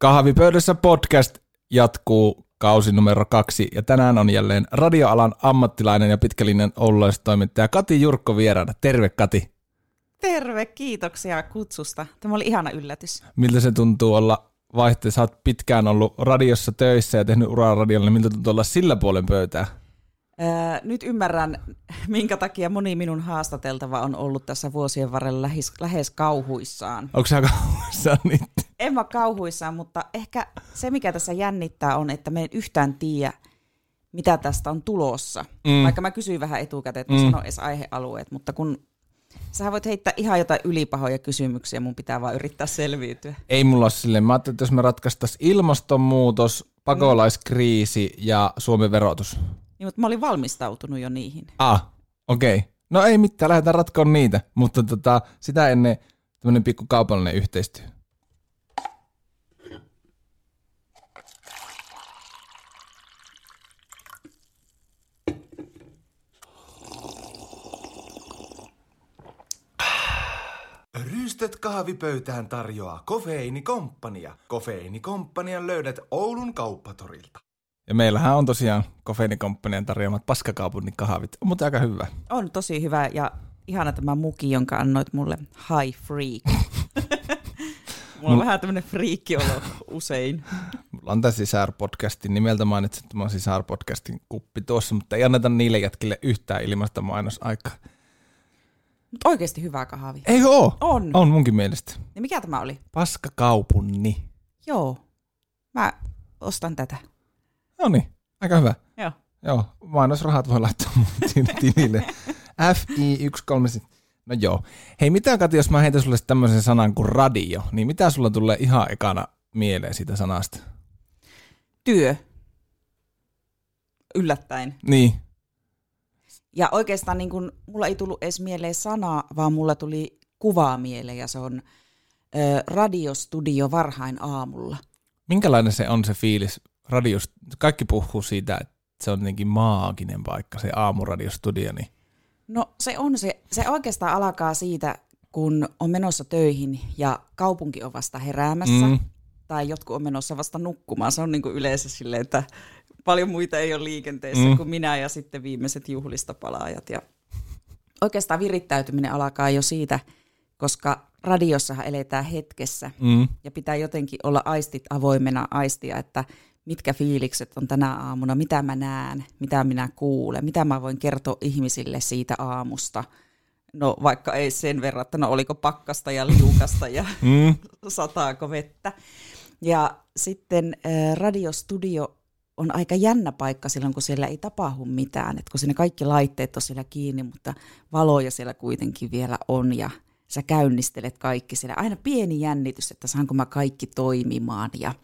Kahvipöydässä podcast jatkuu kausi numero kaksi ja tänään on jälleen radioalan ammattilainen ja pitkällinen oululaistoimittaja Kati Jurkko vieraana. Terve Kati. Terve, kiitoksia kutsusta. Tämä oli ihana yllätys. Miltä se tuntuu olla vaihteessa? Sä oot pitkään ollut radiossa töissä ja tehnyt uraa radiolla, niin miltä tuntuu olla sillä puolen pöytää? Ää, nyt ymmärrän, minkä takia moni minun haastateltava on ollut tässä vuosien varrella lähes, lähes kauhuissaan. Onko sä kauhuissaan nyt? En mä kauhuissaan, mutta ehkä se, mikä tässä jännittää, on, että me en yhtään tiedä, mitä tästä on tulossa. Mm. Vaikka mä kysyin vähän etukäteen, että mä mm. sanon edes aihealueet, mutta kun sä voit heittää ihan jotain ylipahoja kysymyksiä, mun pitää vaan yrittää selviytyä. Ei mulla ole silleen. Mä ajattelin, että jos me ratkaistaisiin ilmastonmuutos, pakolaiskriisi ja Suomen verotus. Niin, mutta mä olin valmistautunut jo niihin. Ah, okei. Okay. No ei mitään, lähdetään ratkoon niitä, mutta tota, sitä ennen tämmöinen pikku kaupallinen yhteistyö. Rystöt kahvipöytään tarjoaa Kofeiinikomppania. Kofeiinikomppanian löydät Oulun kauppatorilta. Ja meillähän on tosiaan Kofeinikomppanian tarjoamat paskakaupunnin kahvit. On mutta aika hyvä. On tosi hyvä ja ihana tämä muki, jonka annoit mulle High Freak. Mulla on vähän tämmönen friikkiolo usein. Mulla on tämä sisar-podcastin nimeltä mainitsin, että on sisar-podcastin kuppi tuossa, mutta ei anneta niille jätkille yhtään ilmasta mainosaikaa. Mutta oikeasti hyvä kahvi. Ei oo? On. On munkin mielestä. Ja mikä tämä oli? Paskakaupunni. Joo. Mä ostan tätä. No niin, aika hyvä. Joo. Joo, mainosrahat voi laittaa mun tilille. FI13. No joo. Hei, mitä Kati, jos mä heitän sulle tämmöisen sanan kuin radio, niin mitä sulla tulee ihan ekana mieleen siitä sanasta? Työ. Yllättäen. Niin. Ja oikeastaan niin kun, mulla ei tullut edes mieleen sanaa, vaan mulla tuli kuvaa mieleen ja se on ö, radiostudio varhain aamulla. Minkälainen se on se fiilis radios? Kaikki puhuu siitä, että se on jotenkin maaginen paikka, se aamuradiostudio. Niin. No se on se, se oikeastaan alkaa siitä, kun on menossa töihin ja kaupunki on vasta heräämässä, mm. tai jotkut on menossa vasta nukkumaan. Se on niin kuin yleensä silleen, että paljon muita ei ole liikenteessä mm. kuin minä ja sitten viimeiset juhlistapalaajat. Ja oikeastaan virittäytyminen alkaa jo siitä, koska radiossahan eletään hetkessä Mm. ja pitää jotenkin olla aistit avoimena aistia, että mitkä fiilikset on tänä aamuna, mitä mä näen, mitä minä kuulen, mitä mä voin kertoa ihmisille siitä aamusta. No vaikka ei sen verran, että no oliko pakkasta ja liukasta ja Mm. sataako vettä. Ja sitten äh, radiostudio on aika jännä paikka silloin, kun siellä ei tapahdu mitään. Et kun siinä kaikki laitteet on siellä kiinni, mutta valoja siellä kuitenkin vielä on ja sä käynnistelet kaikki siellä. Aina pieni jännitys, että saanko mä kaikki toimimaan ja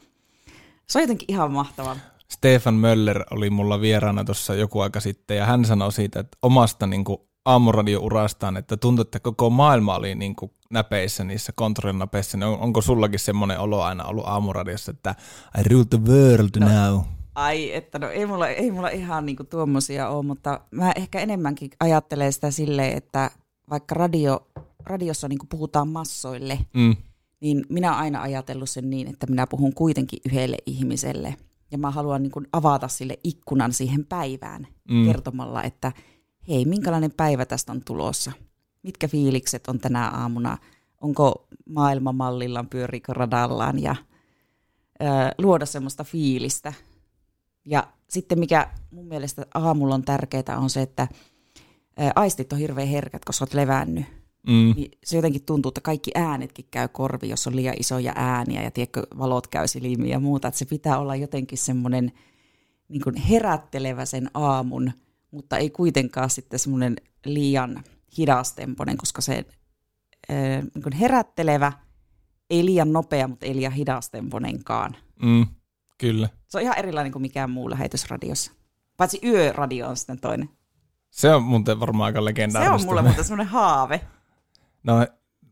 se on jotenkin ihan mahtavaa. Stefan Möller oli mulla vieraana tuossa joku aika sitten ja hän sanoi siitä, että omasta niin kuin aamuradiourastaan, että tuntui, että koko maailma oli niin kuin näpeissä, niissä kontrollinapeissa. Niin on, onko sullakin semmoinen olo aina ollut aamuradiossa, että I rule the world no. now? Ai, että no ei mulla, ei mulla ihan niinku tuommoisia ole, mutta mä ehkä enemmänkin ajattelen sitä silleen, että vaikka radio, radiossa niinku puhutaan massoille, Mm. Niin minä olen aina ajatellut sen niin, että minä puhun kuitenkin yhdelle ihmiselle. Ja mä haluan niin kuin avata sille ikkunan siihen päivään Mm. kertomalla, että hei, minkälainen päivä tästä on tulossa? Mitkä fiilikset on tänä aamuna? Onko maailma mallillaan, pyöriikö radallaan? Ja ö, luoda semmoista fiilistä. Ja sitten mikä mun mielestä aamulla on tärkeää on se, että ö, aistit on hirveän herkät, koska olet levännyt Mm. niin se jotenkin tuntuu, että kaikki äänetkin käy korviin, jos on liian isoja ääniä ja tiedätkö, valot käy silmiin ja muuta. Että se pitää olla jotenkin semmoinen niin kuin herättelevä sen aamun, mutta ei kuitenkaan sitten semmoinen liian hidastempoinen, koska se äh, niin kuin herättelevä, ei liian nopea, mutta ei liian hidastemponenkaan. Mm. Kyllä. Se on ihan erilainen kuin mikään muu lähetys radiossa. Paitsi yöradio on sitten toinen. Se on muuten varmaan aika Se legendaarista. on mulle muuten semmoinen haave. No,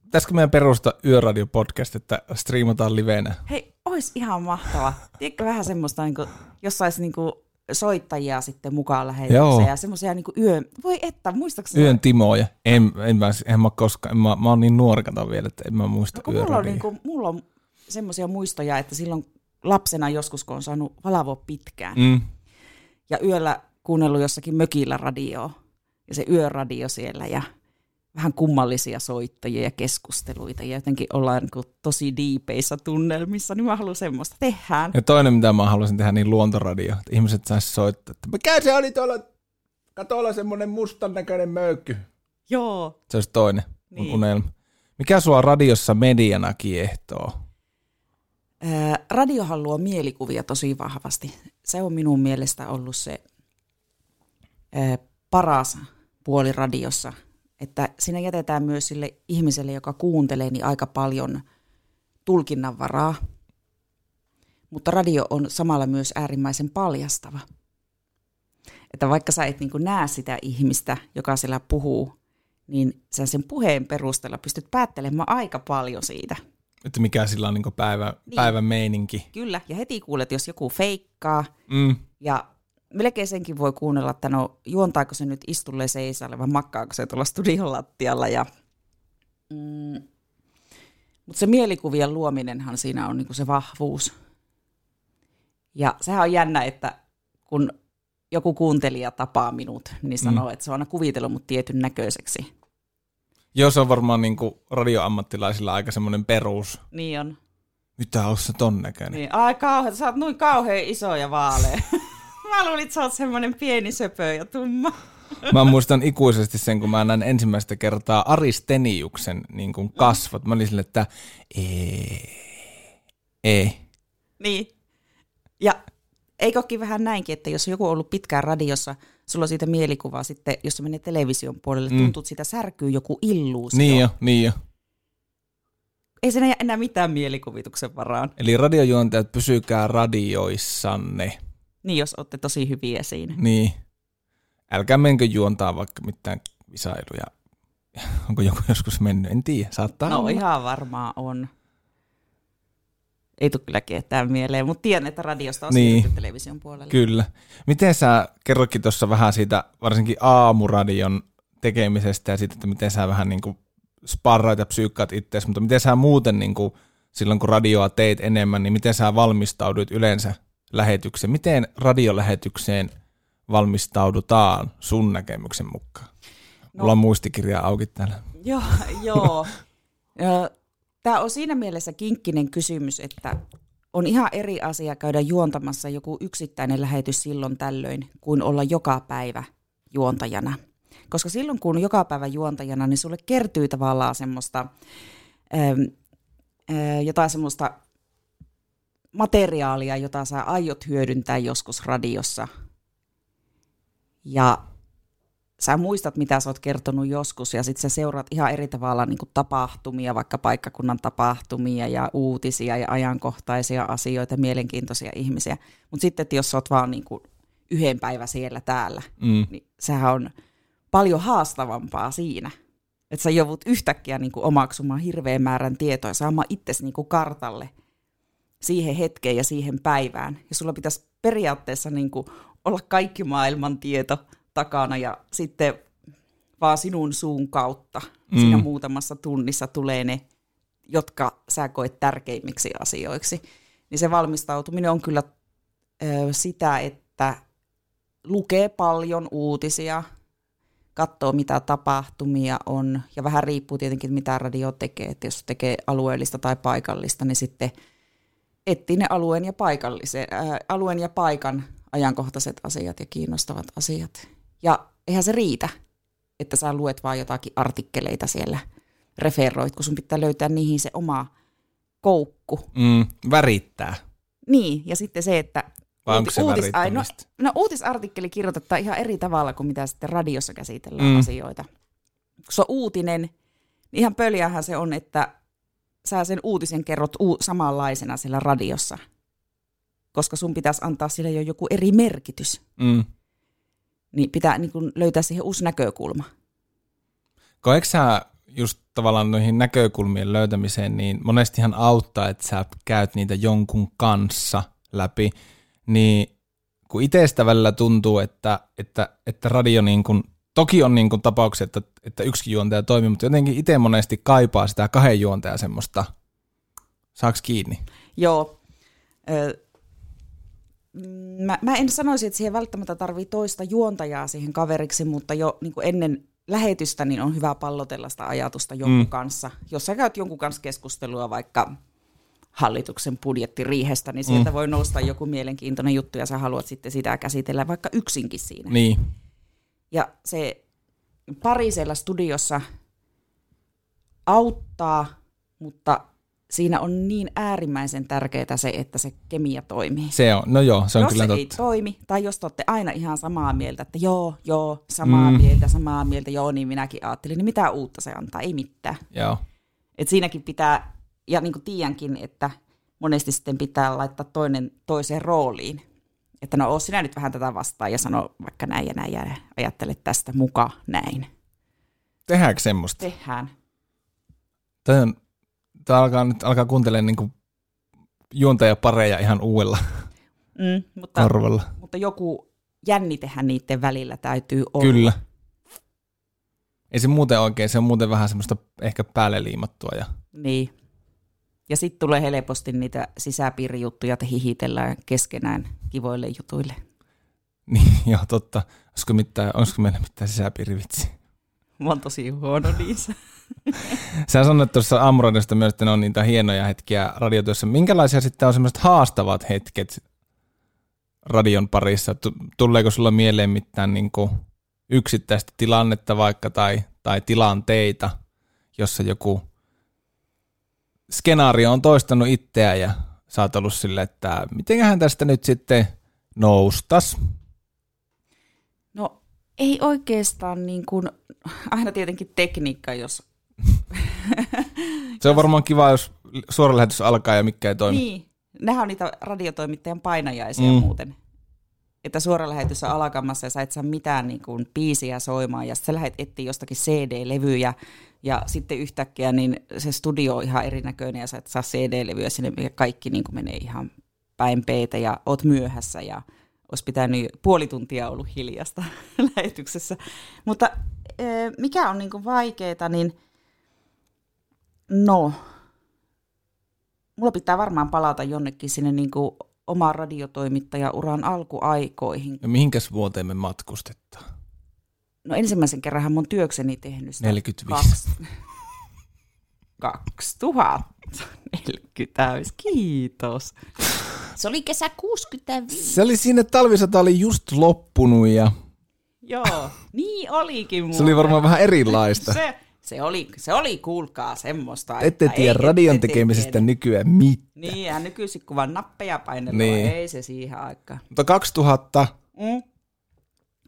pitäisikö meidän perusta Yöradio-podcast, että striimataan livenä? Hei, ois ihan mahtava. Tiedätkö vähän semmoista, niin kuin, jos sais niin kuin soittajia sitten mukaan lähetykseen ja semmoisia niin yö... Voi että, muistaakseni? Yön Timoja. En, en, mä, en mä koskaan, en mä, mä oon niin nuori kato vielä, että en mä muista No, mulla on, niin kuin, mulla on semmoisia muistoja, että silloin lapsena joskus, kun on saanut valavoa pitkään Mm. ja yöllä kuunnellut jossakin mökillä radioa ja se yöradio siellä ja vähän kummallisia soittajia ja keskusteluita ja jotenkin ollaan niin tosi diipeissä tunnelmissa, niin mä haluan semmoista. Tehdään. Ja toinen, mitä mä haluaisin tehdä, niin luontoradio. Että ihmiset sais soittaa, että mikä se oli tuolla, kato olla semmonen mustan näköinen möykky. Joo. Se olisi toinen mun Niin. unelma. Mikä sua radiossa mediana kiehtoo? Ää, radiohan luo mielikuvia tosi vahvasti. Se on minun mielestä ollut se ää, paras puoli radiossa, että siinä jätetään myös sille ihmiselle, joka kuuntelee, niin aika paljon tulkinnan varaa. Mutta radio on samalla myös äärimmäisen paljastava. Että vaikka sä et niin näe sitä ihmistä, joka siellä puhuu, niin sä sen puheen perusteella pystyt päättelemään aika paljon siitä. Että mikä sillä on niin päivä, niin. päivän meininki. Kyllä, ja heti kuulet, jos joku feikkaa, Mm. ja melkein senkin voi kuunnella, että no juontaako se nyt istulle seisalle vai makkaako se tuolla studion lattialla. Ja, mm, mutta se mielikuvien luominenhan siinä on niinku se vahvuus. Ja sehän on jännä, että kun joku kuuntelija tapaa minut, niin sanoo, mm. että se on aina kuvitellut mut tietyn näköiseksi. Joo, se on varmaan niin radioammattilaisilla aika semmoinen perus. Niin on. Mitä on se ton näköinen? Niin, ai kauhean, sä oot noin kauhean iso ja vaalea. Mä luulin, että sä oot semmoinen pieni söpö ja tumma. Mä muistan ikuisesti sen, kun mä näin ensimmäistä kertaa Aristeniuksen niin kuin kasvot. Mä olin sille, että ei, ei. Niin. Ja eikö olekin vähän näinkin, että jos joku on ollut pitkään radiossa, sulla on siitä mielikuvaa sitten, jos se menee television puolelle, Mm. tuntuu, että siitä särkyy joku illuusio. Niin jo, niin jo. Ei siinä jää enää mitään mielikuvituksen varaan. Eli radiojuontajat, pysykää radioissanne. Niin, jos olette tosi hyviä siinä. Niin. Älkää menkö juontaa vaikka mitään visailuja. Onko joku joskus mennyt? En tiedä, saattaa No olla. ihan varmaan on. Ei tule kyllä ketään mieleen, mutta tiedän, että radiosta on Niin. siirrytty television puolelle. Kyllä. Miten sä kerrokin tuossa vähän siitä varsinkin aamuradion tekemisestä ja siitä, että miten sä vähän niin kuin sparraat ja psyykkaat itseäsi, mutta miten sä muuten niin kuin, silloin kun radioa teit enemmän, niin miten sä valmistaudut yleensä lähetykseen? Miten radiolähetykseen valmistaudutaan sun näkemyksen mukaan? Mulla on muistikirja auki täällä. Joo, joo. Tämä on siinä mielessä kinkkinen kysymys, että on ihan eri asia käydä juontamassa joku yksittäinen lähetys silloin tällöin, kuin olla joka päivä juontajana. Koska silloin, kun on joka päivä juontajana, niin sulle kertyy tavallaan semmoista, ähm, äh, jotain semmoista materiaalia, jota sä aiot hyödyntää joskus radiossa. Ja sä muistat, mitä sä oot kertonut joskus, ja sitten sä seuraat ihan eri tavalla niin tapahtumia, vaikka paikkakunnan tapahtumia ja uutisia ja ajankohtaisia asioita, mielenkiintoisia ihmisiä. Mutta sitten, että jos sä oot vaan niin kuin yhden päivän siellä täällä, Mm. niin sehän on paljon haastavampaa siinä. Että sä joudut yhtäkkiä niin kuin omaksumaan hirveän määrän tietoa ja saamaan itsesi niin kuin kartalle siihen hetkeen ja siihen päivään. Ja sulla pitäisi periaatteessa niin kuin olla kaikki maailman tieto takana ja sitten vaan sinun suun kautta mm. siinä muutamassa tunnissa tulee ne, jotka sä koet tärkeimmiksi asioiksi. Niin se valmistautuminen on kyllä ö, sitä, että lukee paljon uutisia, katsoo mitä tapahtumia on, ja vähän riippuu tietenkin mitä radio tekee, että jos tekee alueellista tai paikallista, niin sitten etsii ne alueen ja, paikallisen, ää, alueen ja paikan ajankohtaiset asiat ja kiinnostavat asiat. Ja eihän se riitä, että sä luet vaan jotakin artikkeleita siellä, referoit, kun sun pitää löytää niihin se oma koukku. Mm. Värittää. Niin, ja sitten se, että Vai onko se ai, no, no uutisartikkeli kirjoitetaan ihan eri tavalla kuin mitä sitten radiossa käsitellään mm. asioita. Kun se on uutinen, niin ihan pöljähän se on, että sä sen uutisen kerrot uu- samanlaisena siellä radiossa. koska sun pitäisi antaa sille jo joku eri merkitys. Mm. Niin pitää niin kuin löytää siihen uusi näkökulma. Koetko sä just tavallaan noihin näkökulmien löytämiseen, niin monestihan auttaa, että sä käyt niitä jonkun kanssa läpi, niin kun itsestä välillä tuntuu, että, että, että radio niin kuin, toki on niin kuin tapauksia, että, että yksi juontaja toimii, mutta jotenkin itse monesti kaipaa sitä kahden juontajan semmoista, saaks kiinni? Joo. Ö, mä, mä en sanoisi, että siihen välttämättä tarvii toista juontajaa siihen kaveriksi, mutta jo niin kuin ennen lähetystä niin on hyvä pallotella sitä ajatusta jonkun mm. kanssa. Jos sä käyt jonkun kanssa keskustelua vaikka hallituksen budjettiriihestä, niin sieltä mm. voi nousta joku mielenkiintoinen juttu ja sä haluat sitten sitä käsitellä vaikka yksinkin siinä. Niin. Ja se pari siellä studiossa auttaa, mutta siinä on niin äärimmäisen tärkeää se, että se kemia toimii. Se on, no joo, se on jos kyllä se totta. ei toimi, tai jos te olette aina ihan samaa mieltä, että joo, joo, samaa mm. mieltä, samaa mieltä, joo, niin minäkin ajattelin, niin mitä uutta se antaa, ei mitään. Joo. Et siinäkin pitää, ja niin kuin tiedänkin, että monesti sitten pitää laittaa toinen toiseen rooliin. Että no oo sinä nyt vähän tätä vastaan ja sano vaikka näin ja näin ja ajattele tästä muka näin. Tehdäänkö semmoista? Tehdään. Tämä, on, tämä alkaa nyt alkaa kuuntelemaan niin juontajapareja ihan uudella Mm, mutta, korvalla. mutta joku jännitehän niiden välillä täytyy olla. Kyllä. Ei se muuten oikein, se on muuten vähän semmoista ehkä päälle liimattua. Ja... Niin. Ja sitten tulee helposti niitä sisäpiirijuttuja, että hihitellään keskenään kivoille jutuille. Niin, joo, totta. Olisiko, mitään, olisiko meillä mitään sisäpiirivitsi? Mä oon tosi huono niissä. Sä sanoit tuossa aamuradiosta myös, että ne on niitä hienoja hetkiä radiotyössä. Minkälaisia sitten on semmoiset haastavat hetket radion parissa? Tu- Tuleeko sulla mieleen mitään niin kuin yksittäistä tilannetta vaikka tai, tai tilanteita, jossa joku skenaario on toistanut itseään ja sä oot ollut silleen, että mitenköhän tästä nyt sitten noustas? No ei oikeastaan niin kuin, aina tietenkin tekniikka, jos... Se on varmaan kiva, jos suora lähetys alkaa ja mikä ei toimi. Niin, nehän on niitä radiotoimittajan painajaisia mm. muuten. Että suora lähetys on alkamassa ja sä et saa mitään niin kuin biisiä soimaan ja sä lähdet etsiä jostakin CD-levyjä ja sitten yhtäkkiä niin se studio on ihan erinäköinen ja sä et saa CD-levyä sinne ja kaikki niin kuin menee ihan päin peitä ja oot myöhässä ja olisi pitänyt puoli tuntia ollut hiljasta lähetyksessä. Mutta eh, mikä on niin vaikeaa, niin no, mulla pitää varmaan palata jonnekin sinne niin kuin oman radiotoimittajauran alkuaikoihin. Ja mihinkäs vuoteen me matkustetaan? No ensimmäisen kerran mun työkseni tehnyt sitä 45. Kaksi, 2040, kiitos. Se oli kesä 65. Se oli siinä, talvisota oli just loppunut ja Joo, niin olikin se oli varmaan vähän erilaista. Se, se, oli, se oli, kuulkaa, semmoista. Ette tiedä ei radion ette tekemisestä tiennyt. nykyään mitään. Niin, ja nykyisin kun vaan nappeja painellaan, Niin. niin. ei se siihen aikaan. Mutta 2000 Mm.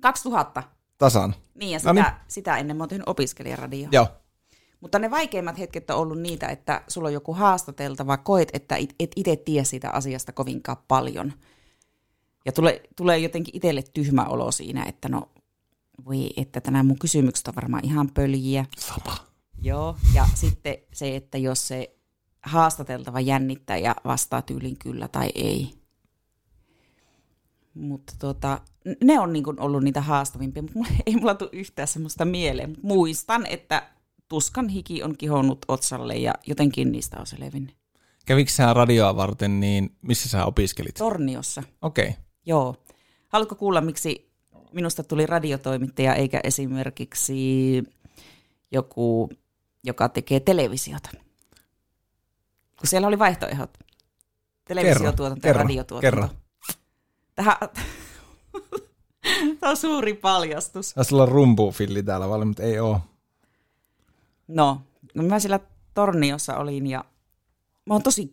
2000. tasan. Niin, ja No sitä, niin. sitä ennen mä oon tehnyt opiskelijaradio. Joo. Mutta ne vaikeimmat hetket on ollut niitä, että sulla on joku haastateltava, koet, että et itse tiedä siitä asiasta kovinkaan paljon. Ja tulee, tulee jotenkin itselle tyhmä olo siinä, että no voi, että tänään mun kysymykset on varmaan ihan pöljiä. Sama. Joo, ja sitten se, että jos se haastateltava jännittää ja vastaa tyylin kyllä tai ei. Mutta n- ne on niin ollut niitä haastavimpia, mutta mulla, ei mulla tule yhtään semmoista mieleen. Muistan, että tuskan hiki on kihonnut otsalle ja jotenkin niistä on selvinnyt. Kävikö sä radioa varten, niin missä sä opiskelit? Torniossa, Okei. Okay. joo. Haluatko kuulla, miksi minusta tuli radiotoimittaja eikä esimerkiksi joku, joka tekee televisiota? Kun siellä oli vaihtoehdot. Televisiotuotanto ja kerro, radiotuotanto. kerro. Tähän... Tämä on suuri paljastus. Taisi olla rumpufilli täällä vaan, mutta ei oo. No, no mä siellä Torniossa olin ja mä oon tosi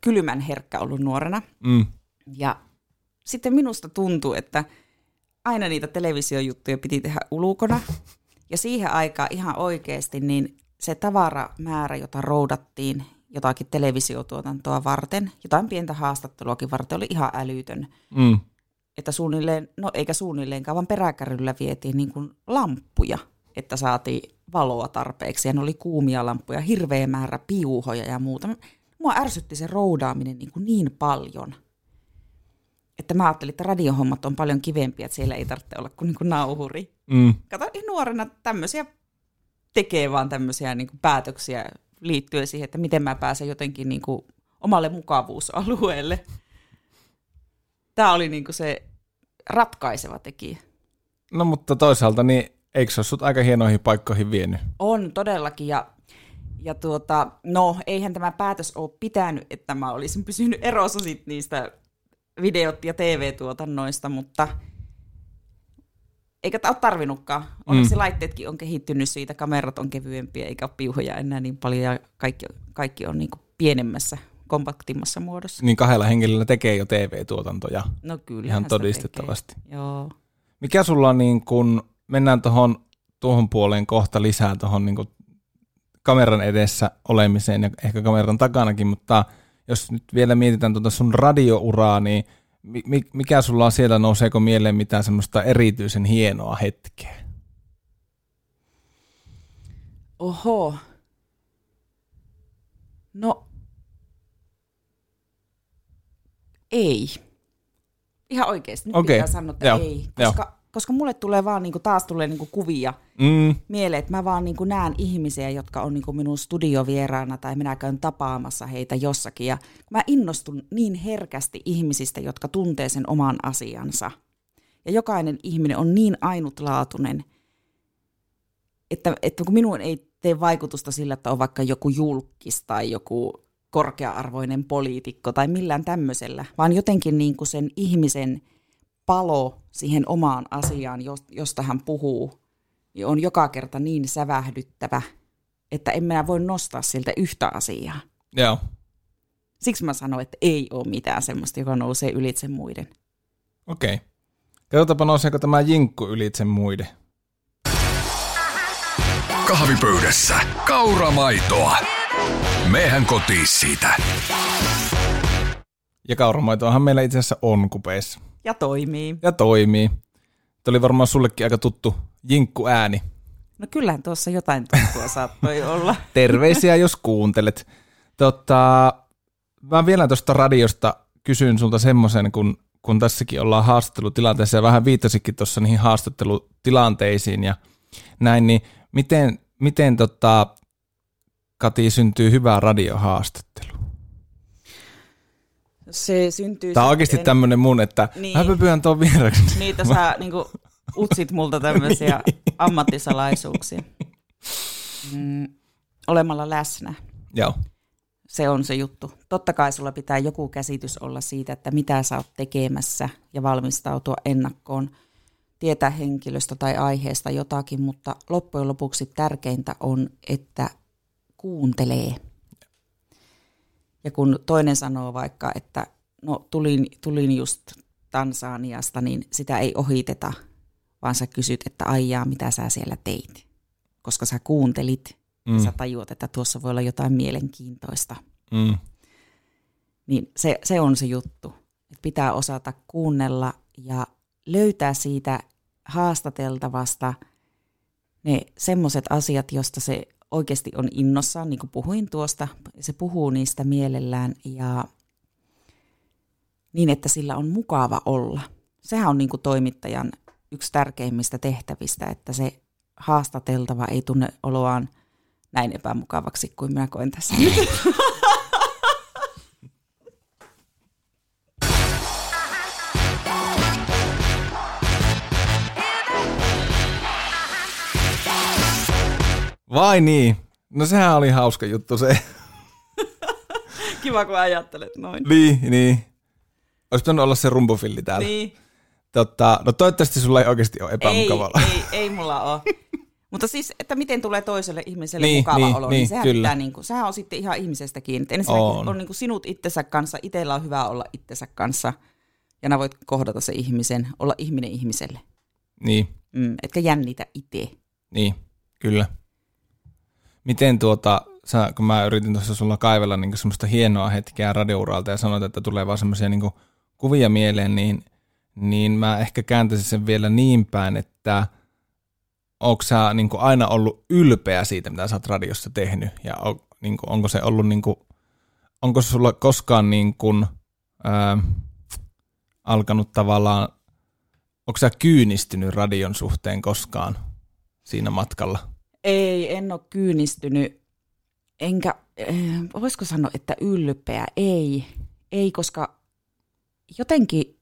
kylmän herkkä ollut nuorena. Mm. Ja sitten minusta tuntui, että aina niitä televisiojuttuja piti tehdä ulkona. Ja siihen aikaan ihan oikeasti niin se tavaramäärä, jota roudattiin jotakin televisiotuotantoa varten, jotain pientä haastatteluakin varten, oli ihan älytön. Mm. Että suunnilleen, no eikä suunnilleenkaan, vaan peräkärryllä vietiin niin kuin lamppuja, että saatiin valoa tarpeeksi. Ja ne oli kuumia lamppuja, hirveä määrä piuhoja ja muuta. Mua ärsytti se roudaaminen niin, kuin niin paljon, että mä ajattelin, että radiohommat on paljon kivempiä, että siellä ei tarvitse olla kuin, niin kuin nauhuri. Mm. Kato, nuorena tämmöisiä tekee vaan tämmöisiä niin kuin päätöksiä liittyen siihen, että miten mä pääsen jotenkin niin kuin omalle mukavuusalueelle. Tämä oli niin kuin se ratkaiseva tekijä. No mutta toisaalta, niin eikö se ole sut aika hienoihin paikkoihin vienyt? On todellakin, ja, ja tuota, no eihän tämä päätös ole pitänyt, että mä olisin pysynyt erossa sit niistä videot- ja TV-tuotannoista, mutta eikä tämä ole tarvinnutkaan. Onneksi mm. laitteetkin on kehittynyt siitä, kamerat on kevyempiä, eikä ole piuhoja enää niin paljon, ja kaikki, kaikki on niin kuin pienemmässä, kompaktimmassa muodossa. Niin kahdella henkilöllä tekee jo TV-tuotantoja. No kyllä. Ihan todistettavasti. Joo. Mikä sulla on niin kun, mennään tuohon tuohon puoleen kohta lisää tuohon niin kameran edessä olemiseen ja ehkä kameran takanakin, mutta jos nyt vielä mietitään tuota sun radiouraa, niin mikä sulla on siellä, nouseeko mieleen mitään semmoista erityisen hienoa hetkeä? Oho. No, ei. Ihan oikeasti. Nyt okay. pitää sanoa, että Joo. ei. Koska, Joo. Koska mulle tulee vaan, niin kuin, taas tulee niin kuin, kuvia mm. mieleen, että mä vaan niin kuin, näen ihmisiä, jotka on niin kuin, minun studiovieraana tai minä käyn tapaamassa heitä jossakin. Ja mä innostun niin herkästi ihmisistä, jotka tuntee sen oman asiansa. Ja jokainen ihminen on niin ainutlaatuinen, että, että kun minun ei tee vaikutusta sillä, että on vaikka joku julkis tai joku korkea-arvoinen poliitikko tai millään tämmöisellä, vaan jotenkin niin kuin sen ihmisen palo siihen omaan asiaan, josta hän puhuu, niin on joka kerta niin sävähdyttävä, että en minä voi nostaa siltä yhtä asiaa. Joo. Siksi mä sanoin, että ei ole mitään semmoista, joka nousee ylitse muiden. Okei. Okay. Katsotaanpa nouseeko tämä jinkku ylitse muiden. Kahvipöydässä kauramaitoa. Mehän kotiin siitä. Ja kauramaitoahan meillä itse asiassa on kupeissa. Ja toimii. Ja toimii. Tämä oli varmaan sullekin aika tuttu jinkku ääni. No kyllähän tuossa jotain tuttua saattoi olla. Terveisiä, jos kuuntelet. Tota, mä vielä tuosta radiosta kysyn sulta semmoisen, kun, kun tässäkin ollaan haastattelutilanteessa ja vähän viittasikin tuossa niihin haastattelutilanteisiin ja näin, niin miten, miten tota, Kati syntyy hyvä radiohaastattelu? Se syntyy... Tämä on oikeasti en... tämmöinen mun, että niin. mä pyydän tuon vieraksi. Niitä sä niin kuin, utsit multa tämmöisiä ammattisalaisuuksia. Mm, olemalla läsnä. Joo. Se on se juttu. Totta kai sulla pitää joku käsitys olla siitä, että mitä sä oot tekemässä ja valmistautua ennakkoon, tietää henkilöstä tai aiheesta jotakin, mutta loppujen lopuksi tärkeintä on, että kuuntelee. Ja kun toinen sanoo vaikka, että no tulin, tulin just Tansaniasta, niin sitä ei ohiteta, vaan sä kysyt, että aijaa, mitä sä siellä teit. Koska sä kuuntelit mm. ja sä tajuat, että tuossa voi olla jotain mielenkiintoista. Mm. Niin se, se on se juttu. Että pitää osata kuunnella ja löytää siitä haastateltavasta ne semmoiset asiat, josta se oikeasti on innossaan, niin kuin puhuin tuosta, se puhuu niistä mielellään ja niin, että sillä on mukava olla. Sehän on niin kuin toimittajan yksi tärkeimmistä tehtävistä, että se haastateltava ei tunne oloaan näin epämukavaksi kuin minä koen tässä. Vai niin? No sehän oli hauska juttu se. Kiva, kun ajattelet noin. Niin, niin. Olisi pitänyt olla se rumpufilli täällä. Niin. Totta, no toivottavasti sulla ei oikeasti ole epämukavalla. Ei, ei, ei mulla ole. Mutta siis, että miten tulee toiselle ihmiselle niin, mukava niin, olo, niin, niin sehän, kyllä. pitää, niin kuin, sehän on sitten ihan ihmisestä kiinni. Ensinnäkin on, on niin kuin sinut itsensä kanssa, itsellä on hyvä olla itsensä kanssa, ja nää voit kohdata se ihmisen, olla ihminen ihmiselle. Niin. Mm, etkä jännitä itse. Niin, kyllä. Miten tuota, sä, kun mä yritin tuossa sulla kaivella niin semmoista hienoa hetkeä radiouralta ja sanoit, että tulee vaan semmoisia niin kuvia mieleen, niin, niin mä ehkä kääntäisin sen vielä niin päin, että onko sä niin aina ollut ylpeä siitä, mitä sä oot radiossa tehnyt ja on, niin kuin, onko se ollut, niin kuin, onko sulla koskaan niin kuin, ää, alkanut tavallaan, onko sä kyynistynyt radion suhteen koskaan siinä matkalla? Ei, en ole kyynistynyt, enkä, eh, voisiko sanoa, että ylpeä, ei, ei, koska jotenkin,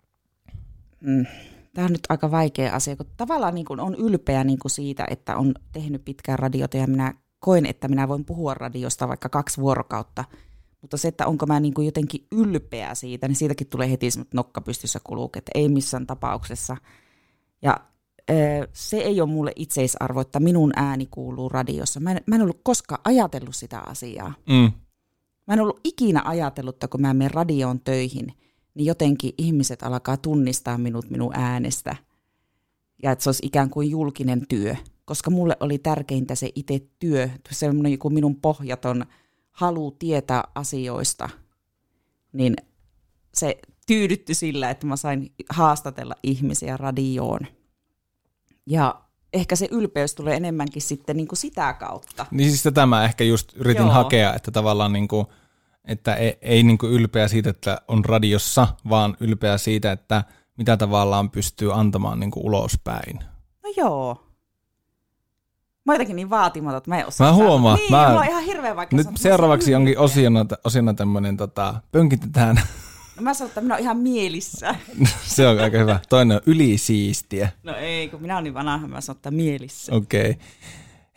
mm, tämä on nyt aika vaikea asia, kun tavallaan niin kuin on ylpeä niin kuin siitä, että on tehnyt pitkään radiota ja minä koen, että minä voin puhua radiosta vaikka kaksi vuorokautta, mutta se, että onko mä niin kuin jotenkin ylpeä siitä, niin siitäkin tulee heti nokka pystyssä kuluu, että ei missään tapauksessa. Ja se ei ole mulle itseisarvo, että minun ääni kuuluu radiossa. Mä en, mä en ollut koskaan ajatellut sitä asiaa. Mm. Mä en ollut ikinä ajatellut, että kun mä menen radioon töihin, niin jotenkin ihmiset alkaa tunnistaa minut minun äänestä. Ja että se olisi ikään kuin julkinen työ, koska mulle oli tärkeintä se itse työ, semmoinen joku minun pohjaton halu tietää asioista, niin se tyydytty sillä, että mä sain haastatella ihmisiä radioon – ja ehkä se ylpeys tulee enemmänkin sitten niin kuin sitä kautta. Niin siis tätä mä ehkä just yritin Joo. hakea, että tavallaan niin kuin, että ei, ei niin kuin ylpeä siitä, että on radiossa, vaan ylpeä siitä, että mitä tavallaan pystyy antamaan niin kuin ulospäin. No joo. Mä jotenkin niin vaatimaton, että mä en osaa. Mä huomaan. Niin, mä, mulla on ihan hirveän vaikea Nyt seuraavaksi onkin osiona, osiona tämmöinen, tota, pönkitetään mä sanon, että minä olen ihan mielissä. se on aika hyvä. Toinen on ylisiistiä. No ei, kun minä olen niin vanha, mä sanon, että mielissä. Okei. Okay.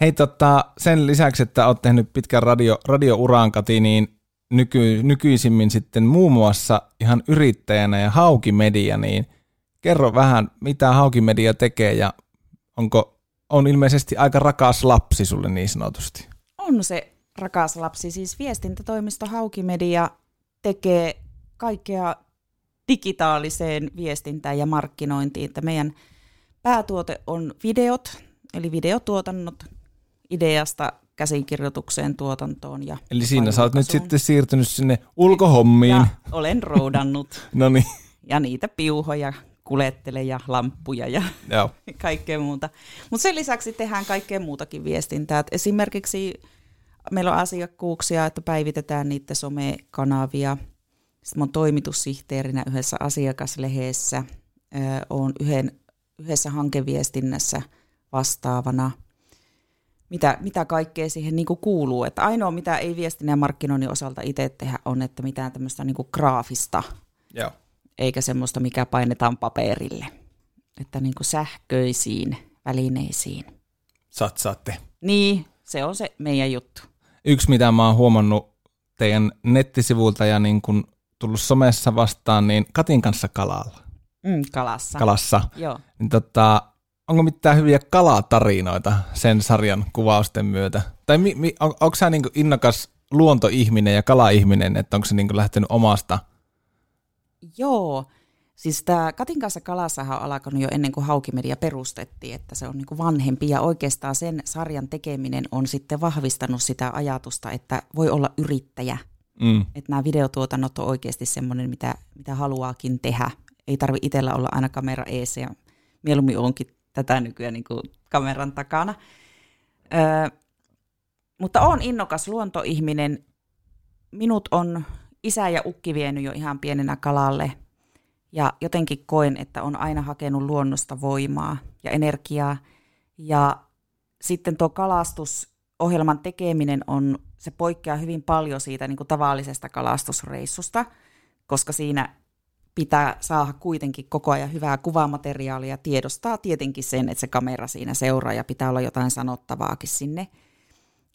Hei, tota, sen lisäksi, että olet tehnyt pitkän radio, radiouraan, Kati, niin nyky, nykyisimmin sitten muun muassa ihan yrittäjänä ja Haukimedia, niin kerro vähän, mitä Haukimedia tekee ja onko, on ilmeisesti aika rakas lapsi sulle niin sanotusti. On se rakas lapsi, siis viestintätoimisto Haukimedia tekee kaikkea digitaaliseen viestintään ja markkinointiin. Että meidän päätuote on videot, eli videotuotannot ideasta käsikirjoitukseen, tuotantoon. Ja Eli siinä sä oot nyt sitten siirtynyt sinne ulkohommiin. Ja olen roudannut. no niin. Ja niitä piuhoja kulettele ja lamppuja ja Joo. kaikkea muuta. Mutta sen lisäksi tehdään kaikkea muutakin viestintää. Et esimerkiksi meillä on asiakkuuksia, että päivitetään niiden somekanavia – sitten mä oon toimitussihteerinä yhdessä asiakasleheessä, oon yhden, yhdessä hankeviestinnässä vastaavana. Mitä, mitä kaikkea siihen niin kuuluu. Että ainoa, mitä ei viestinnän ja markkinoinnin osalta itse tehdä, on, että mitään tämmöistä niin graafista, Joo. eikä semmoista, mikä painetaan paperille. Että niin sähköisiin välineisiin. Satsaatte. Niin, se on se meidän juttu. Yksi, mitä mä oon huomannut teidän nettisivulta ja niin kuin tullut somessa vastaan, niin Katin kanssa kalalla. Mm, kalassa. Kalassa. Joo. Niin tota, onko mitään hyviä kalatarinoita sen sarjan kuvausten myötä? Tai mi, mi, on, onko sä niin innokas luontoihminen ja kalaihminen, että onko se niin lähtenyt omasta? Joo. Siis tämä Katin kanssa kalassahan on alkanut jo ennen kuin Haukimedia perustettiin, että se on niin vanhempi ja oikeastaan sen sarjan tekeminen on sitten vahvistanut sitä ajatusta, että voi olla yrittäjä – Mm. Että nämä videotuotannot on oikeasti semmoinen, mitä, mitä haluaakin tehdä. Ei tarvi itsellä olla aina kamera eessä ja mieluummin onkin tätä nykyään niin kuin kameran takana. Öö, mutta on innokas luontoihminen. Minut on isä ja ukki vienyt jo ihan pienenä kalalle. Ja jotenkin koen, että on aina hakenut luonnosta voimaa ja energiaa. Ja sitten tuo kalastusohjelman tekeminen on se poikkeaa hyvin paljon siitä niin kuin tavallisesta kalastusreissusta, koska siinä pitää saada kuitenkin koko ajan hyvää kuvamateriaalia tiedostaa tietenkin sen, että se kamera siinä seuraa ja pitää olla jotain sanottavaakin sinne.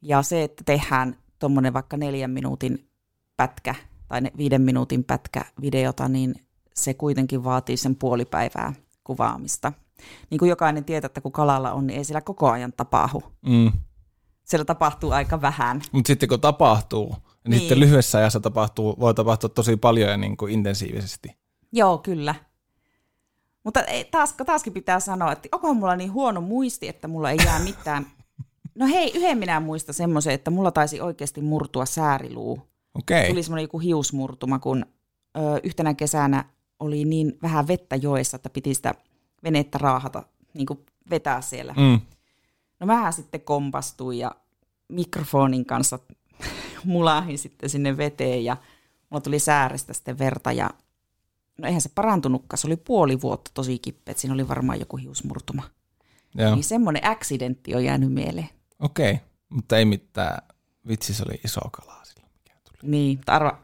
Ja se, että tehdään tuommoinen vaikka neljän minuutin pätkä tai viiden minuutin pätkä videota, niin se kuitenkin vaatii sen puolipäivää kuvaamista. Niin kuin jokainen tietää, että kun kalalla on, niin ei sillä koko ajan tapahdu. Mm siellä tapahtuu aika vähän. Mutta sitten kun tapahtuu, niin, niin sitten lyhyessä ajassa tapahtuu, voi tapahtua tosi paljon ja niin kuin intensiivisesti. Joo, kyllä. Mutta taas, taaskin pitää sanoa, että onko mulla niin huono muisti, että mulla ei jää mitään No hei, yhden minä muistan semmoisen, että mulla taisi oikeasti murtua sääriluu. Okei. Tuli semmoinen joku hiusmurtuma, kun ö, yhtenä kesänä oli niin vähän vettä joessa, että piti sitä venettä raahata, niin kuin vetää siellä. Mm. No mähän sitten kompastuin ja mikrofonin kanssa mulahin sitten sinne veteen ja mulla tuli säärestä sitten verta ja no eihän se parantunutkaan, se oli puoli vuotta tosi kippeä, siinä oli varmaan joku hiusmurtuma. Joo. Niin semmoinen accidentti on jäänyt mieleen. Okei, mutta ei mitään. Vitsi, se oli iso kala silloin. Mikä tuli. Niin, mutta arva,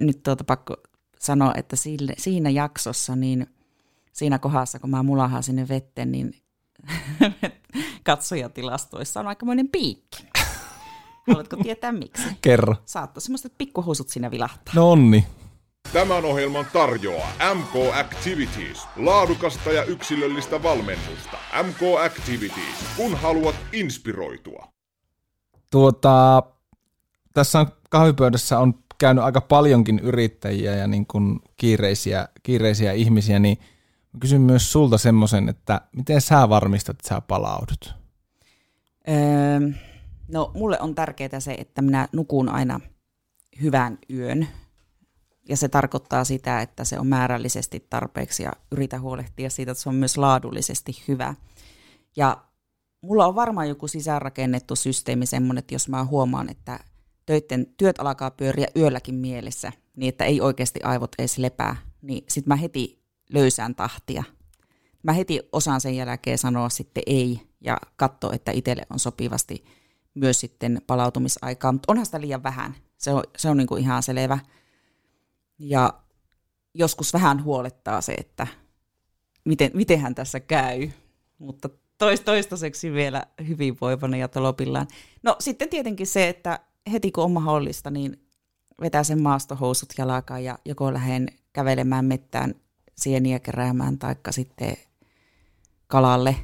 nyt tuota pakko sanoa, että sille, siinä jaksossa, niin siinä kohdassa, kun mä mulahan sinne vetten, niin katsojatilastoissa on aikamoinen piikki. Haluatko tietää miksi? Kerro. Saattaa semmoiset pikkuhousut siinä vilahtaa. No onni. Tämän ohjelman tarjoaa MK Activities. Laadukasta ja yksilöllistä valmennusta. MK Activities, kun haluat inspiroitua. Tuota, tässä on kahvipöydässä on käynyt aika paljonkin yrittäjiä ja niin kuin kiireisiä, kiireisiä ihmisiä, niin mä kysyn myös sulta semmoisen, että miten sä varmistat, että sä palaudut? Öö, no mulle on tärkeää se, että minä nukun aina hyvän yön. Ja se tarkoittaa sitä, että se on määrällisesti tarpeeksi ja yritä huolehtia siitä, että se on myös laadullisesti hyvä. Ja mulla on varmaan joku sisäänrakennettu systeemi semmoinen, että jos mä huomaan, että töiden, työt alkaa pyöriä yölläkin mielessä, niin että ei oikeasti aivot edes lepää, niin sitten mä heti löysään tahtia. Mä heti osaan sen jälkeen sanoa sitten ei ja katsoa, että itselle on sopivasti myös sitten palautumisaikaa, mutta onhan sitä liian vähän. Se on, se on niin kuin ihan selvä. Ja joskus vähän huolettaa se, että miten, mitenhän tässä käy, mutta tois, toistaiseksi vielä hyvinvoivana ja tolopillaan. No sitten tietenkin se, että heti kun on mahdollista, niin vetää sen maastohousut jalakaan ja joko lähden kävelemään mettään sieniä keräämään taikka sitten kalalle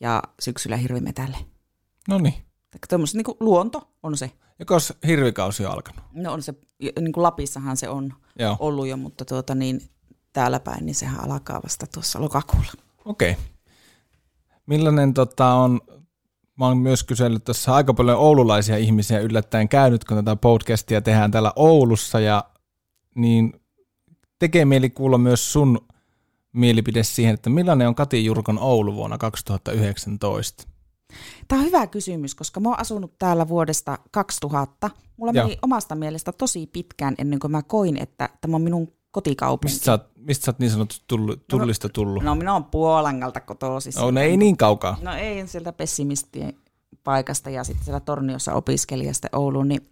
ja syksyllä hirvimetälle. No niin. Tuommoista niin luonto on se. Jokos hirvikausi on alkanut? No on se, niin kuin Lapissahan se on Joo. ollut jo, mutta tuota niin, täällä päin, niin sehän alkaa vasta tuossa lokakuulla. Okei. Millainen tota, on, mä oon myös kysellyt tässä aika paljon oululaisia ihmisiä yllättäen käynyt, kun tätä podcastia tehdään täällä Oulussa, ja niin tekee mieli kuulla myös sun mielipide siihen, että millainen on Kati Jurkon Oulu vuonna 2019? Tämä on hyvä kysymys, koska mä oon asunut täällä vuodesta 2000. Mulla Joo. meni omasta mielestä tosi pitkään ennen kuin mä koin, että tämä on minun kotikaupunki. Mistä sä oot, mistä sä oot niin sanotusti tullut, tullista tullut? No minä oon Puolangalta kotoisin. No, no ei niin kaukaa. No ei sieltä pessimistien paikasta ja sitten siellä Torniossa opiskelijasta Ouluun. Niin,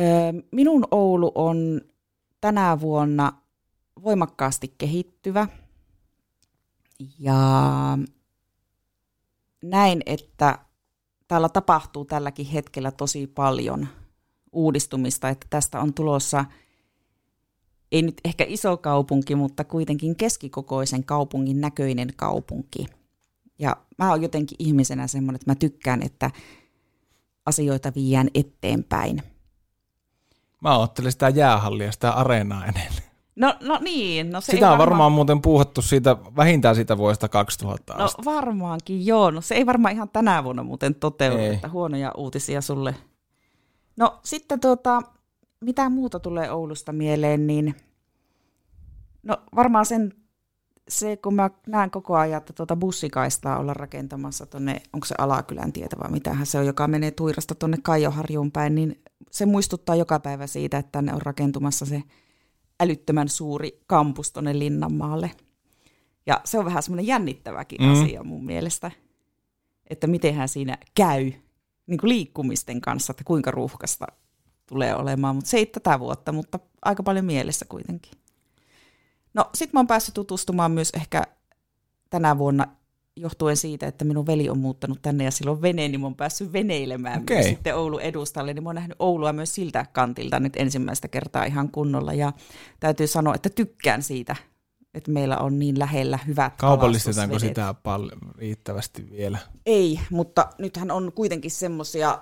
öö, minun Oulu on tänä vuonna voimakkaasti kehittyvä ja näin, että täällä tapahtuu tälläkin hetkellä tosi paljon uudistumista, että tästä on tulossa ei nyt ehkä iso kaupunki, mutta kuitenkin keskikokoisen kaupungin näköinen kaupunki. Ja mä oon jotenkin ihmisenä semmoinen, että mä tykkään, että asioita viedään eteenpäin. Mä ajattelin sitä jäähallia, sitä areenaa ennen. No, no niin. No se Sitä on varmaan muuten puuhattu siitä, vähintään siitä vuodesta 2000 No asti. varmaankin, joo. No se ei varmaan ihan tänä vuonna muuten toteudu, Ei. että huonoja uutisia sulle. No sitten tuota, mitä muuta tulee Oulusta mieleen, niin no varmaan sen, se kun mä näen koko ajan, että tuota bussikaistaa olla rakentamassa tuonne, onko se Alakylän tietä vai mitähän se on, joka menee Tuirasta tuonne Kaijoharjuun päin, niin se muistuttaa joka päivä siitä, että tänne on rakentumassa se älyttömän suuri kampus tuonne Linnanmaalle. Ja se on vähän semmoinen jännittäväkin Mm. asia mun mielestä, että mitenhän siinä käy niin kuin liikkumisten kanssa, että kuinka ruuhkasta tulee olemaan, mutta se ei tätä vuotta, mutta aika paljon mielessä kuitenkin. No sit mä oon päässyt tutustumaan myös ehkä tänä vuonna johtuen siitä, että minun veli on muuttanut tänne ja silloin vene, niin mä oon päässyt veneilemään myös sitten Oulun edustalle, niin mä oon nähnyt Oulua myös siltä kantilta nyt ensimmäistä kertaa ihan kunnolla ja täytyy sanoa, että tykkään siitä, että meillä on niin lähellä hyvät Kaupallistetaanko sitä paljon riittävästi vielä? Ei, mutta nythän on kuitenkin semmoisia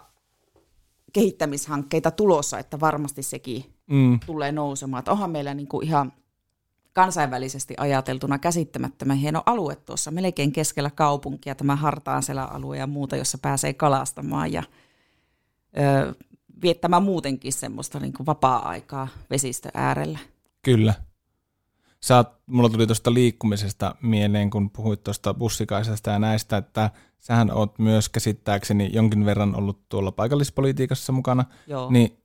kehittämishankkeita tulossa, että varmasti sekin Mm. tulee nousemaan. Että onhan meillä niinku ihan kansainvälisesti ajateltuna käsittämättömän hieno alue tuossa melkein keskellä kaupunkia, tämä Hartaanselä-alue ja muuta, jossa pääsee kalastamaan ja ö, viettämään muutenkin semmoista niin kuin vapaa-aikaa vesistö äärellä. Kyllä. Sä oot, mulla tuli tuosta liikkumisesta mieleen, kun puhuit tuosta bussikaisesta ja näistä, että sähän oot myös käsittääkseni jonkin verran ollut tuolla paikallispolitiikassa mukana. Joo. Niin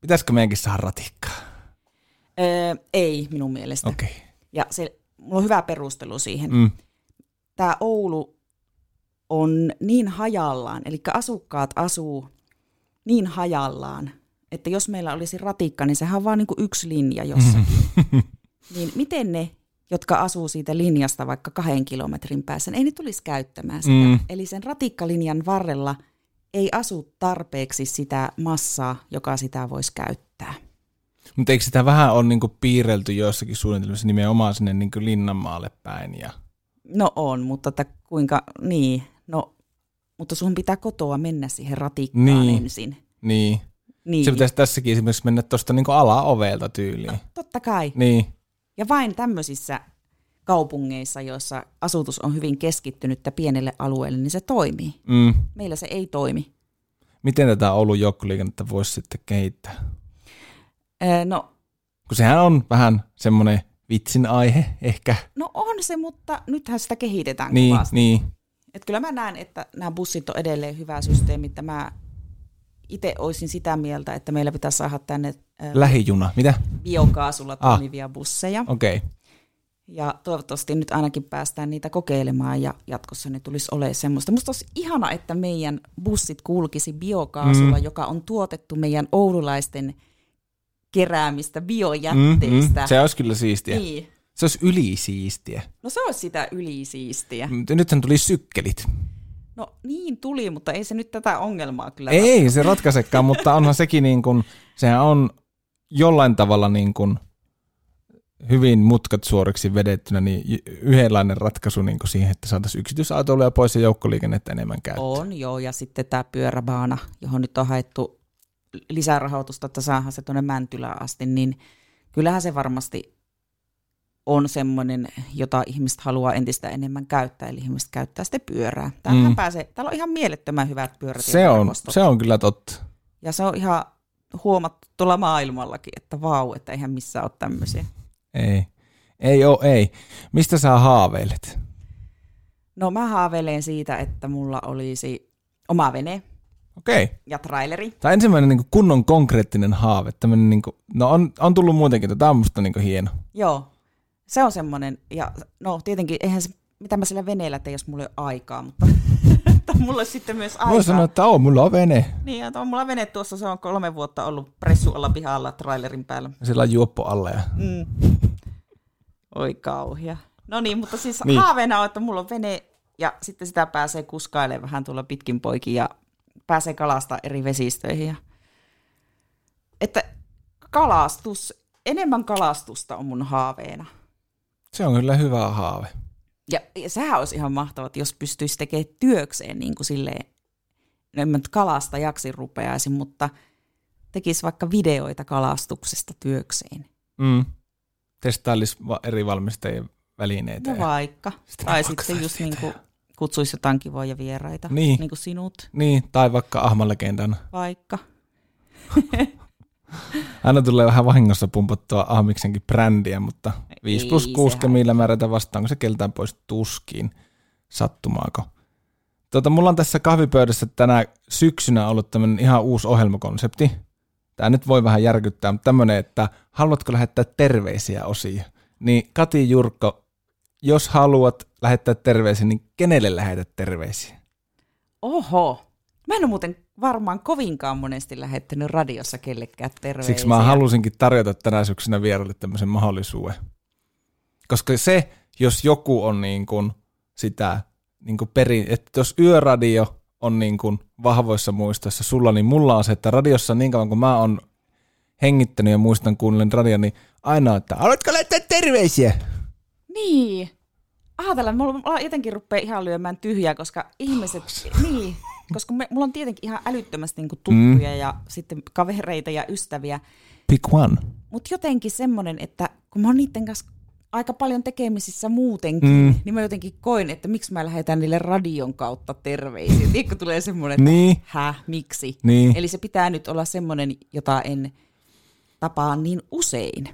pitäisikö meidänkin saada ratikkaa? Öö, ei minun mielestä. Okay. Ja se, mulla on hyvä perustelu siihen. Mm. Tämä Oulu on niin hajallaan, eli asukkaat asuu niin hajallaan, että jos meillä olisi ratikka, niin sehän on vaan niin kuin yksi linja jossakin. niin miten ne, jotka asuu siitä linjasta vaikka kahden kilometrin päässä, ei ne tulisi käyttämään sitä. Mm. Eli sen ratikkalinjan varrella ei asu tarpeeksi sitä massaa, joka sitä voisi käyttää. Mutta eikö sitä vähän ole niinku piirrelty joissakin suunnitelmissa nimenomaan sinne niinku Linnanmaalle päin? Ja... No on, mutta että kuinka, niin, no, mutta sun pitää kotoa mennä siihen ratikkaan Niin. ensin. Niin. Niin. Se pitäisi tässäkin esimerkiksi mennä tuosta niinku alaovelta tyyliin. Totta kai. Niin. Ja vain tämmöisissä kaupungeissa, joissa asutus on hyvin keskittynyttä pienelle alueelle, niin se toimii. Mm. Meillä se ei toimi. Miten tätä Oulun joukkoliikennettä voisi sitten kehittää? Öö, no, Kun sehän on vähän semmoinen vitsin aihe ehkä. no on se, mutta nythän sitä kehitetään Niin, kovasti. niin. Et kyllä mä näen, että nämä bussit on edelleen hyvä systeemi. että Mä itse olisin sitä mieltä, että meillä pitäisi saada tänne öö, Lähijuna. Mitä? biokaasulla Ah. toimivia busseja. Okei. Okay. Ja toivottavasti nyt ainakin päästään niitä kokeilemaan ja jatkossa ne tulisi olemaan semmoista. Musta olisi ihana, että meidän bussit kulkisi biokaasulla, mm. joka on tuotettu meidän oululaisten keräämistä Mm, biojätteistä. mm. Se olisi kyllä siistiä. Niin. Se olisi ylisiistiä. No se olisi sitä ylisiistiä. Mutta nythän tuli sykkelit. No niin tuli, mutta ei se nyt tätä ongelmaa kyllä Ei se ratkaisekaan, mutta onhan sekin niin kuin, sehän on jollain tavalla niin kuin hyvin mutkat suoriksi vedettynä, niin yhdenlainen ratkaisu niin kuin siihen, että saataisiin yksityisautoiluja pois ja joukkoliikennettä enemmän käyttöön. On, joo, ja sitten tämä pyöräbaana, johon nyt on haettu lisärahoitusta, että saadaan se tuonne Mäntylään asti, niin kyllähän se varmasti on semmoinen, jota ihmiset haluaa entistä enemmän käyttää, eli ihmiset käyttää sitten pyörää. Mm. pääsee, täällä on ihan mielettömän hyvät Se on, se on kyllä totta. Ja se on ihan huomattu tuolla maailmallakin, että vau, että eihän missään ole tämmöisiä. Ei. Ei oo, ei. Mistä sä haaveilet? No mä haaveilen siitä, että mulla olisi oma vene Okei. Okay. ja traileri. Tämä on ensimmäinen niin kunnon konkreettinen haave. Tämmönen, niin kuin, no on, on tullut muutenkin, tämä on musta niin hieno. Joo, se on semmoinen, ja no tietenkin eihän se, mitä mä sillä veneellä teen, jos mulla ei ole aikaa, mutta että mulla olisi sitten myös aikaa. Voi sanoa, että oo, mulla on vene. Niin, ja on mulla vene tuossa, se on kolme vuotta ollut pressu alla pihalla trailerin päällä. Ja Sillä on juoppo alle. Ja... Mm. Oi kauhia. No niin, mutta siis niin. haaveena on, että mulla on vene, ja sitten sitä pääsee kuskailemaan vähän tuolla pitkin poikin, ja pääsee kalastaa eri vesistöihin. Ja... Että kalastus, enemmän kalastusta on mun haaveena. Se on kyllä hyvä haave. Ja, ja sehän olisi ihan mahtavaa, jos pystyisi tekemään työkseen niin kuin silleen, no en mä nyt kalastajaksi rupeaisin, mutta tekisi vaikka videoita kalastuksesta työkseen. Mm. Testailisi eri valmistajien välineitä. No ja- vaikka. Sitten Tai sitten just niin kuin kutsuisi jotain kivoja vieraita, Niin. niin kuin sinut, Niin, tai vaikka Ahman-legendan. vaikka. Aina tulee vähän vahingossa pumpattua Ahmiksenkin brändiä, mutta 5 Ei, plus 6 sehän- kemillä määrätä vastaan, kun se keltään pois tuskiin. Sattumaako? Tota, mulla on tässä kahvipöydässä tänä syksynä ollut tämmöinen ihan uusi ohjelmakonsepti. Tämä nyt voi vähän järkyttää, mutta tämmöinen, että haluatko lähettää terveisiä osia? Niin Kati Jurkko, jos haluat lähettää terveisiä, niin kenelle lähetät terveisiä? Oho. Mä en ole muuten varmaan kovinkaan monesti lähettänyt radiossa kellekään terveisiä. Siksi mä halusinkin tarjota tänä syksynä vieraille tämmöisen mahdollisuuden. Koska se, jos joku on niin kuin sitä niin kuin perin, että jos yöradio on niin kuin vahvoissa muistoissa sulla, niin mulla on se, että radiossa niin kauan kun mä oon hengittänyt ja muistan kuunnellen radio, niin aina, että haluatko laittaa terveisiä? Niin. Ajatellaan, mulla, mulla jotenkin rupeaa ihan lyömään tyhjää, koska ihmiset, niin, koska me, mulla on tietenkin ihan älyttömästi niin tuttuja mm. ja sitten kavereita ja ystäviä, Pick one. mutta jotenkin semmoinen, että kun mä oon niiden kanssa aika paljon tekemisissä muutenkin, mm. niin mä jotenkin koin, että miksi mä lähetän niille radion kautta terveisiä. Tiedätkö, tulee semmoinen, että Niin. häh, miksi? Niin. Eli se pitää nyt olla semmoinen, jota en tapaa niin usein.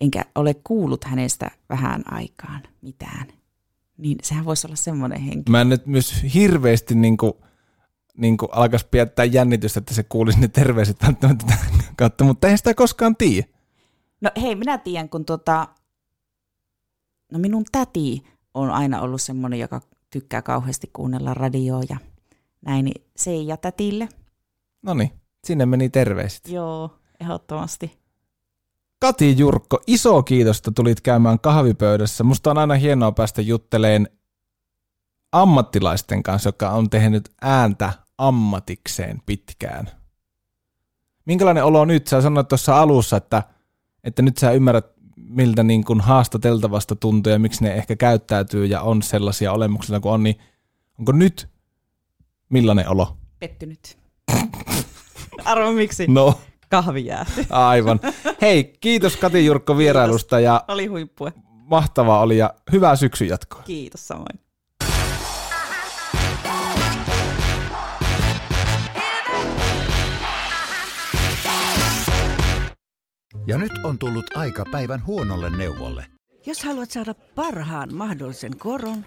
Enkä ole kuullut hänestä vähän aikaan mitään. Niin sehän voisi olla semmoinen henkilö. Mä en nyt myös hirveästi niinku, niinku alkaisi piettää jännitystä, että se kuulisi ne terveiset välttämättä kautta, mutta eihän sitä koskaan tiedä. No hei, minä tiedän, kun tota, no minun täti on aina ollut semmoinen, joka tykkää kauheasti kuunnella radioa ja näin, niin Seija tätille. No niin, sinne meni terveiset. Joo, ehdottomasti. Kati Jurkko, iso kiitos, että tulit käymään kahvipöydässä. Musta on aina hienoa päästä jutteleen ammattilaisten kanssa, joka on tehnyt ääntä ammatikseen pitkään. Minkälainen olo nyt? Sä sanoit tuossa alussa, että, että nyt sä ymmärrät, miltä niin kuin haastateltavasta tuntuu ja miksi ne ehkä käyttäytyy ja on sellaisia olemuksia kuin on, niin onko nyt millainen olo? Pettynyt. Arvo miksi? No, Kahvi jääty. aivan. Hei, kiitos Kati Jurkko vierailusta ja Oli huippue. mahtavaa oli ja hyvää syksyn jatkoa. Kiitos samoin. Ja nyt on tullut aika päivän huonolle neuvolle. Jos haluat saada parhaan mahdollisen koron,